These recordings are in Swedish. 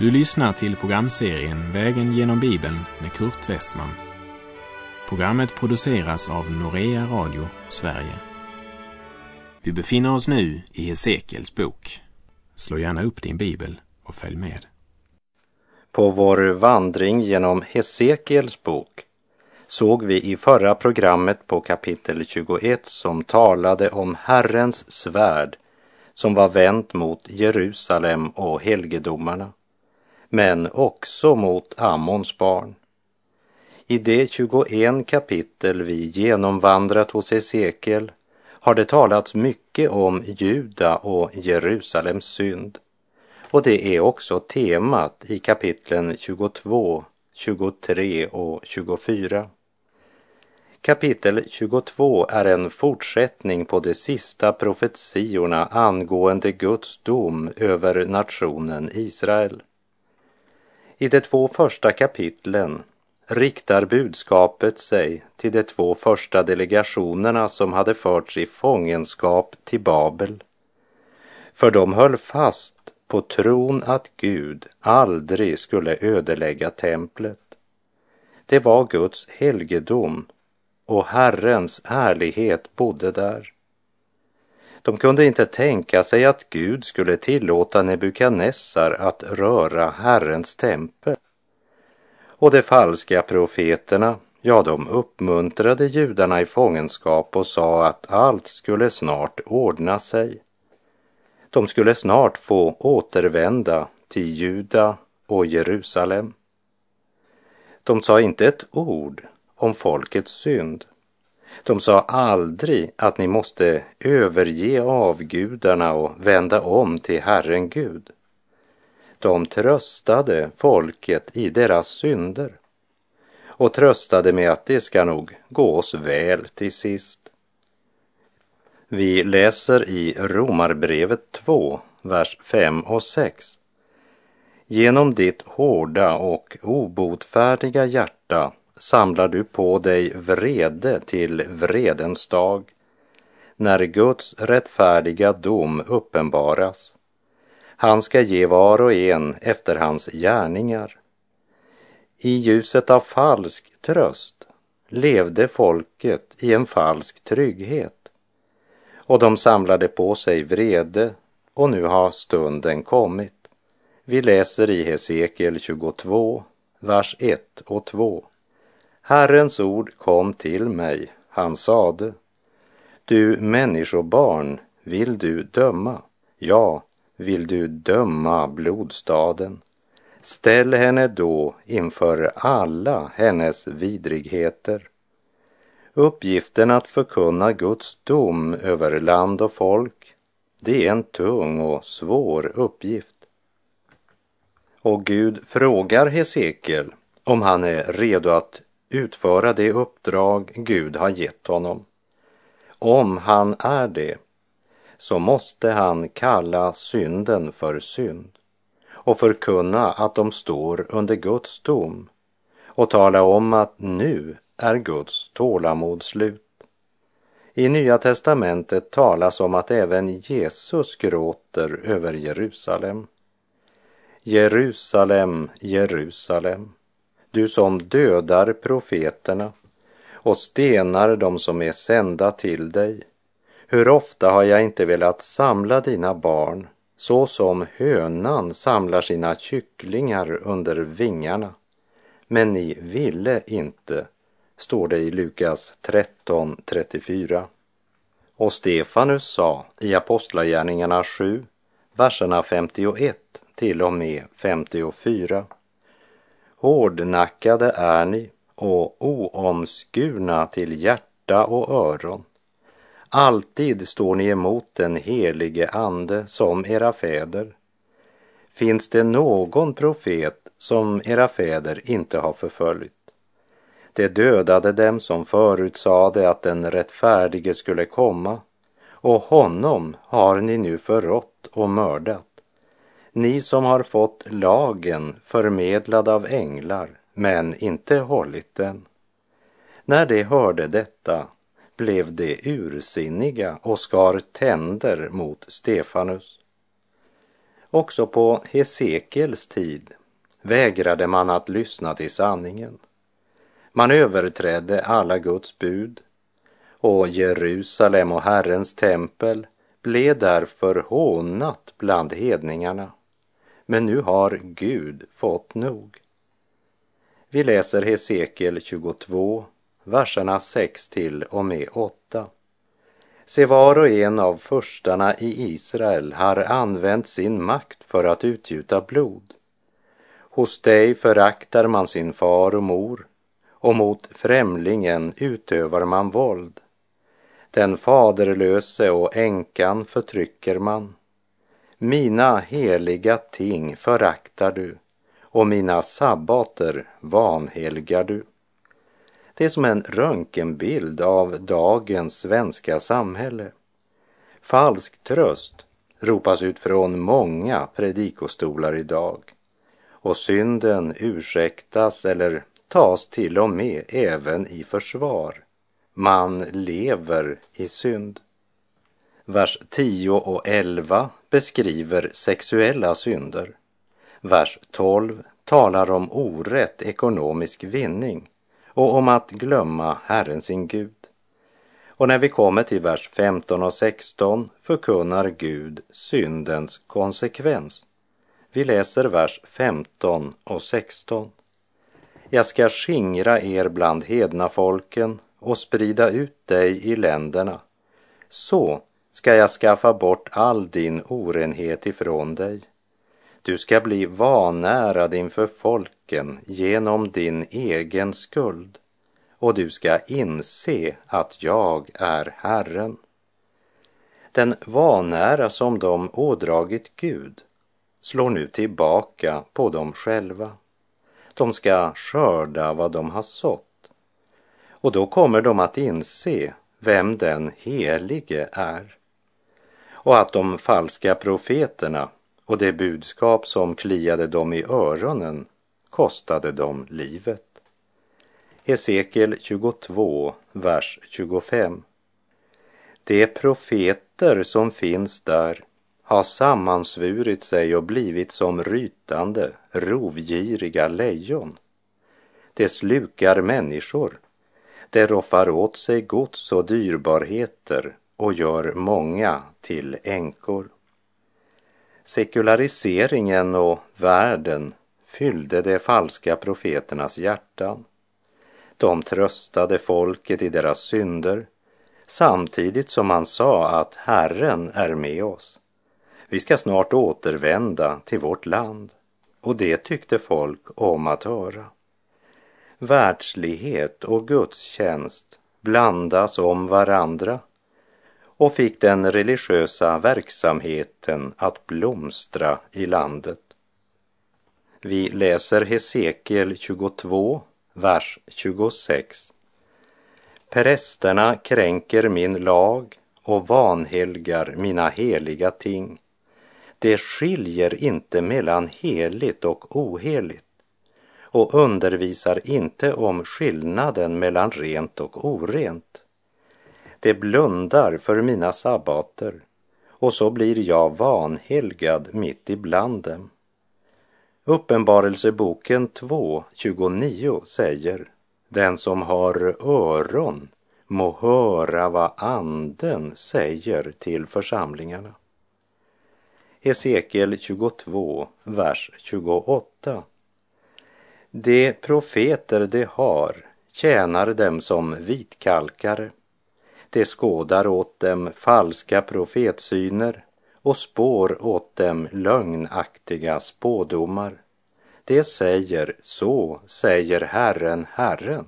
Du lyssnar till programserien Vägen genom Bibeln med Kurt Westman. Programmet produceras av Norea Radio Sverige. Vi befinner oss nu i Hesekiels bok. Slå gärna upp din bibel och följ med. På vår vandring genom Hesekiels bok såg vi i förra programmet på kapitel 21 som talade om Herrens svärd som var vänt mot Jerusalem och helgedomarna, men också mot Ammons barn. I de 21 kapitel vi genomvandrat hos Hesekiel har det talats mycket om Juda och Jerusalems synd. Och det är också temat i kapitlen 22, 23 och 24. Kapitel 22 är en fortsättning på de sista profetiorna angående Guds dom över nationen Israel. I de två första kapitlen riktar budskapet sig till de två första delegationerna som hade förts i fångenskap till Babel. För de höll fast på tron att Gud aldrig skulle ödelägga templet. Det var Guds helgedom och Herrens ärlighet bodde där. De kunde inte tänka sig att Gud skulle tillåta Nebukadnessar att röra Herrens tempel. Och de falska profeterna, ja, de uppmuntrade judarna i fångenskap och sa att allt skulle snart ordna sig. De skulle snart få återvända till Juda och Jerusalem. De sa inte ett ord om folkets synd. De sa aldrig att ni måste överge avgudarna och vända om till Herren Gud. De tröstade folket i deras synder och tröstade med att det ska nog gå oss väl till sist. Vi läser i Romarbrevet 2, vers 5 och 6. Genom ditt hårda och obotfärdiga hjärta samlar du på dig vrede till vredens dag, när Guds rättfärdiga dom uppenbaras. Han ska ge var och en efter hans gärningar. I ljuset av falsk tröst levde folket i en falsk trygghet och de samlade på sig vrede och nu har stunden kommit. Vi läser i Hesekiel 22, vers 1 och 2. Herrens ord kom till mig, han sade, du människobarn, vill du döma? Ja, vill du döma blodstaden? Ställ henne då inför alla hennes vidrigheter. Uppgiften att förkunna Guds dom över land och folk, det är en tung och svår uppgift. Och Gud frågar Hesekiel om han är redo att utföra det uppdrag Gud har gett honom. Om han är det, så måste han kalla synden för synd och förkunna att de står under Guds dom och tala om att nu är Guds tålamod slut. I Nya testamentet talas om att även Jesus gråter över Jerusalem. Jerusalem, Jerusalem, du som dödar profeterna och stenar dem som är sända till dig. Hur ofta har jag inte velat samla dina barn så som hönan samlar sina kycklingar under vingarna. Men ni ville inte, står det i Lukas 13.34. Och Stefanus sa i Apostlagärningarna 7, verserna 51 till och med 54. Hårdnackade är ni och oomskurna till hjärta och öron. Alltid står ni emot den helige Ande som era fäder. Finns det någon profet som era fäder inte har förföljt? Det dödade dem som förutsade att den rättfärdige skulle komma och honom har ni nu förrått och mördat. Ni som har fått lagen förmedlad av änglar men inte hållit den. När de hörde detta blev de ursinniga och skar tänder mot Stefanus. Också på Hesekiels tid vägrade man att lyssna till sanningen. Man överträdde alla Guds bud och Jerusalem och Herrens tempel blev därför hånat bland hedningarna. Men nu har Gud fått nog. Vi läser Hesekiel 22, verserna 6 till och med 8. Se, var och en av förstarna i Israel har använt sin makt för att utgjuta blod. Hos dig föraktar man sin far och mor och mot främlingen utövar man våld. Den faderlöse och änkan förtrycker man. Mina heliga ting föraktar du och mina sabbater vanhelgar du. Det är som en röntgenbild av dagens svenska samhälle. Falsk tröst ropas ut från många predikostolar idag och synden ursäktas eller tas till och med även i försvar. Man lever i synd. Vers 10 och 11 beskriver sexuella synder. Vers 12 talar om orätt ekonomisk vinning och om att glömma Herren sin Gud. Och när vi kommer till vers 15 och 16 förkunnar Gud syndens konsekvens. Vi läser vers 15 och 16. Jag ska skingra er bland hedna folken och sprida ut dig i länderna. Så ska jag skaffa bort all din orenhet ifrån dig. Du ska bli vanärad inför folken genom din egen skuld och du ska inse att jag är Herren. Den vanära som de ådragit Gud slår nu tillbaka på dem själva. De ska skörda vad de har sått. Och då kommer de att inse vem den helige är. Och att de falska profeterna och det budskap som kliade dem i öronen kostade dem livet. Hesekiel 22, vers 25. De profeter som finns där har sammansvurit sig och blivit som rytande, rovgiriga lejon. De slukar människor, de roffar åt sig gods och dyrbarheter och gör många till änkor. Sekulariseringen och världen fyllde de falska profeternas hjärtan. De tröstade folket i deras synder samtidigt som man sa att Herren är med oss. Vi ska snart återvända till vårt land. Och det tyckte folk om att höra. Världslighet och gudstjänst blandas om varandra och fick den religiösa verksamheten att blomstra i landet. Vi läser Hesekiel 22, vers 26. Prästerna kränker min lag och vanhelgar mina heliga ting. Det skiljer inte mellan heligt och oheligt och undervisar inte om skillnaden mellan rent och orent. Det blundar för mina sabbater och så blir jag vanhelgad mitt ibland dem. Uppenbarelseboken 2.29 säger Den som har öron må höra vad anden säger till församlingarna. Hesekiel 22, vers 28. De profeter de har tjänar dem som vitkalkare. De skådar åt dem falska profetsyner och spår åt dem lögnaktiga spådomar. Det säger, så säger Herren, Herren,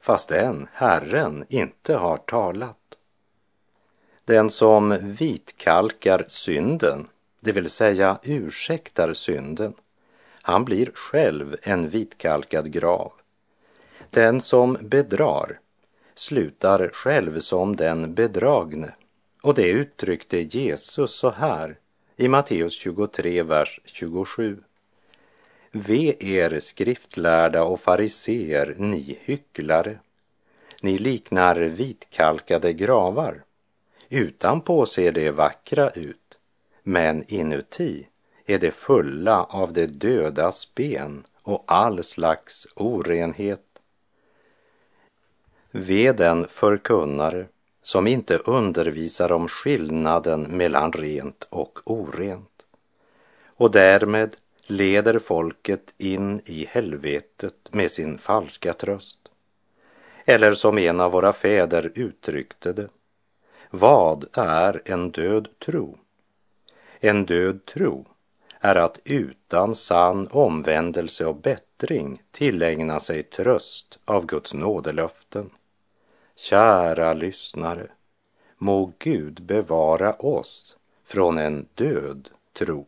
fastän Herren inte har talat. Den som vitkalkar synden, det vill säga ursäktar synden, han blir själv en vitkalkad grav. Den som bedrar slutar själv som den bedragne. Och det uttryckte Jesus så här i Matteus 23, vers 27. Ve er skriftlärda och fariseer, ni hycklare. Ni liknar vitkalkade gravar. Utanpå ser det vackra ut, men inuti är det fulla av det dödas ben och all slags orenhet. Ve den förkunnare som inte undervisar om skillnaden mellan rent och orent och därmed leder folket in i helvetet med sin falska tröst. Eller som en av våra fäder uttryckte det, vad är en död tro? En död tro är att utan sann omvändelse och bättring tillägna sig tröst av Guds nådelöften. Kära lyssnare, må Gud bevara oss från en död tro.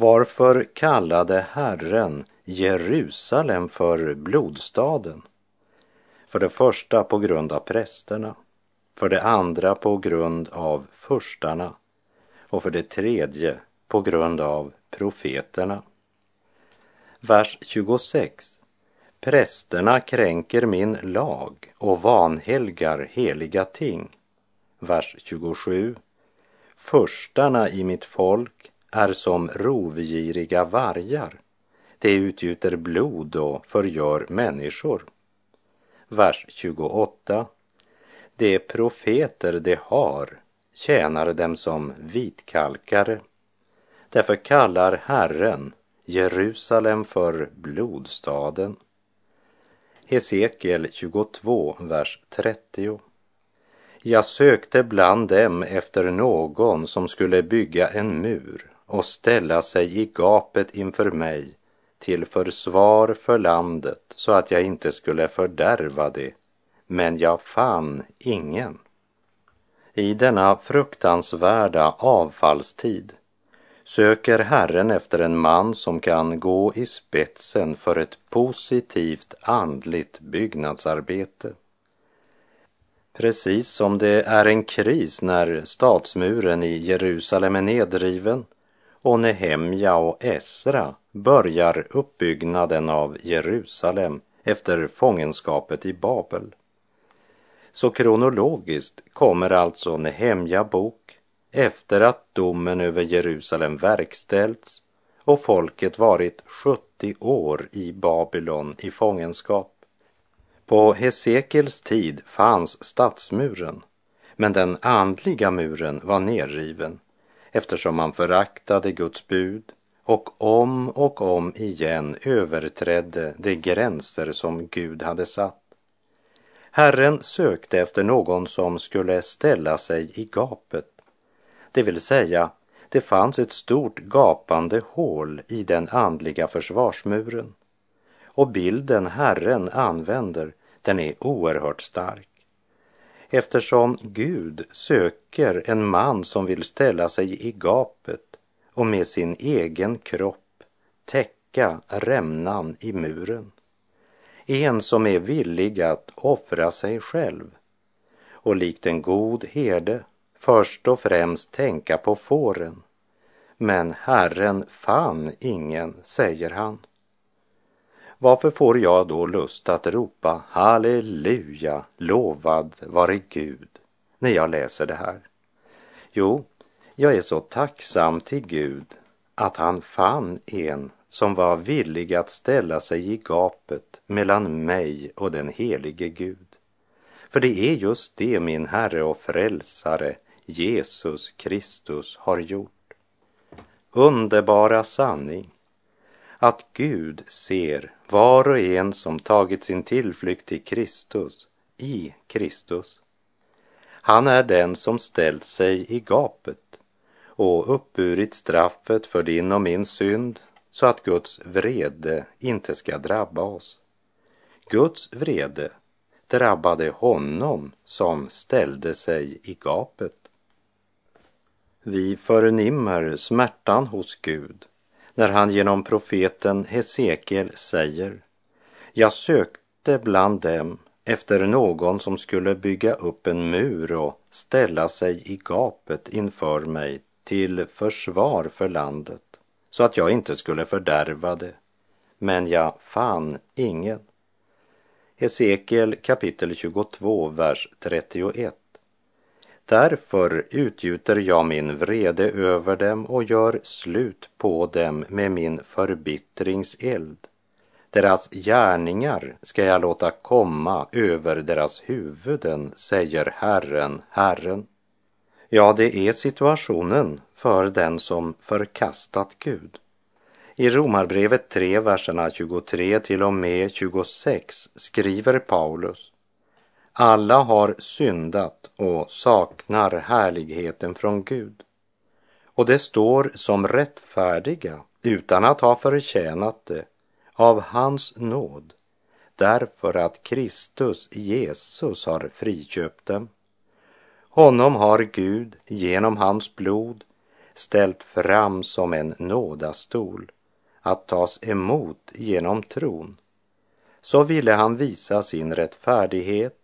Varför kallade Herren Jerusalem för blodstaden? För det första på grund av prästerna, för det andra på grund av förstarna och för det tredje på grund av profeterna. Vers 26. Prästerna kränker min lag och vanhelgar heliga ting. Vers 27. Förstarna i mitt folk är som rovgiriga vargar. De utgjuter blod och förgör människor. Vers 28. De profeter de har tjänar dem som vitkalkare. Därför kallar Herren Jerusalem för blodstaden. Hesekiel 22, vers 30. Jag sökte bland dem efter någon som skulle bygga en mur och ställa sig i gapet inför mig till försvar för landet så att jag inte skulle fördärva det, men jag fann ingen. I denna fruktansvärda avfallstid söker Herren efter en man som kan gå i spetsen för ett positivt andligt byggnadsarbete. Precis som det är en kris när stadsmuren i Jerusalem är nedriven och Nehemja och Esra börjar uppbyggnaden av Jerusalem efter fångenskapet i Babel. Så kronologiskt kommer alltså Nehemja bok efter att domen över Jerusalem verkställts och folket varit 70 år i Babylon i fångenskap. På Hesekels tid fanns stadsmuren, men den andliga muren var nerriven eftersom man föraktade Guds bud och om och om igen överträdde de gränser som Gud hade satt. Herren sökte efter någon som skulle ställa sig i gapet, det vill säga det fanns ett stort gapande hål i den andliga försvarsmuren. Och bilden Herren använder, den är oerhört stark eftersom Gud söker en man som vill ställa sig i gapet och med sin egen kropp täcka rämnan i muren. En som är villig att offra sig själv och likt en god herde först och främst tänka på fåren. Men Herren fann ingen, säger han. Varför får jag då lust att ropa halleluja, lovad vare Gud, när jag läser det här? Jo, jag är så tacksam till Gud att han fann en som var villig att ställa sig i gapet mellan mig och den helige Gud. För det är just det min Herre och Frälsare Jesus Kristus har gjort. Underbara sanning att Gud ser var och en som tagit sin tillflykt till Kristus i Kristus. Han är den som ställt sig i gapet och uppburit straffet för din och min synd så att Guds vrede inte ska drabba oss. Guds vrede, drabbade honom som ställde sig i gapet. Vi förnimmer smärtan hos Gud när han genom profeten Hesekiel säger Jag sökte bland dem efter någon som skulle bygga upp en mur och ställa sig i gapet inför mig till försvar för landet så att jag inte skulle fördärva det. Men jag fann ingen. Hesekiel kapitel 22, vers 31. Därför utgjuter jag min vrede över dem och gör slut på dem med min förbittringseld. Deras gärningar ska jag låta komma över deras huvuden, säger Herren, Herren. Ja, det är situationen för den som förkastat Gud. I Romarbrevet 3, verserna 23 till och med 26 skriver Paulus alla har syndat och saknar härligheten från Gud. Och det står som rättfärdiga utan att ha förtjänat det av hans nåd därför att Kristus Jesus har friköpt dem. Honom har Gud genom hans blod ställt fram som en nådastol att tas emot genom tron. Så ville han visa sin rättfärdighet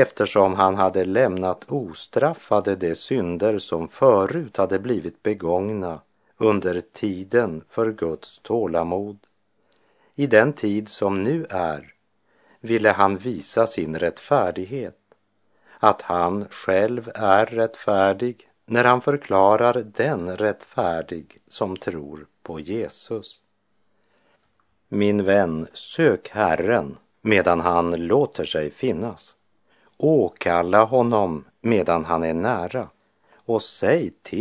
eftersom han hade lämnat ostraffade de synder som förut hade blivit begångna under tiden för Guds tålamod. I den tid som nu är ville han visa sin rättfärdighet, att han själv är rättfärdig när han förklarar den rättfärdig som tror på Jesus. Min vän, sök Herren medan han låter sig finnas. Åkalla honom medan han är nära. Och säg till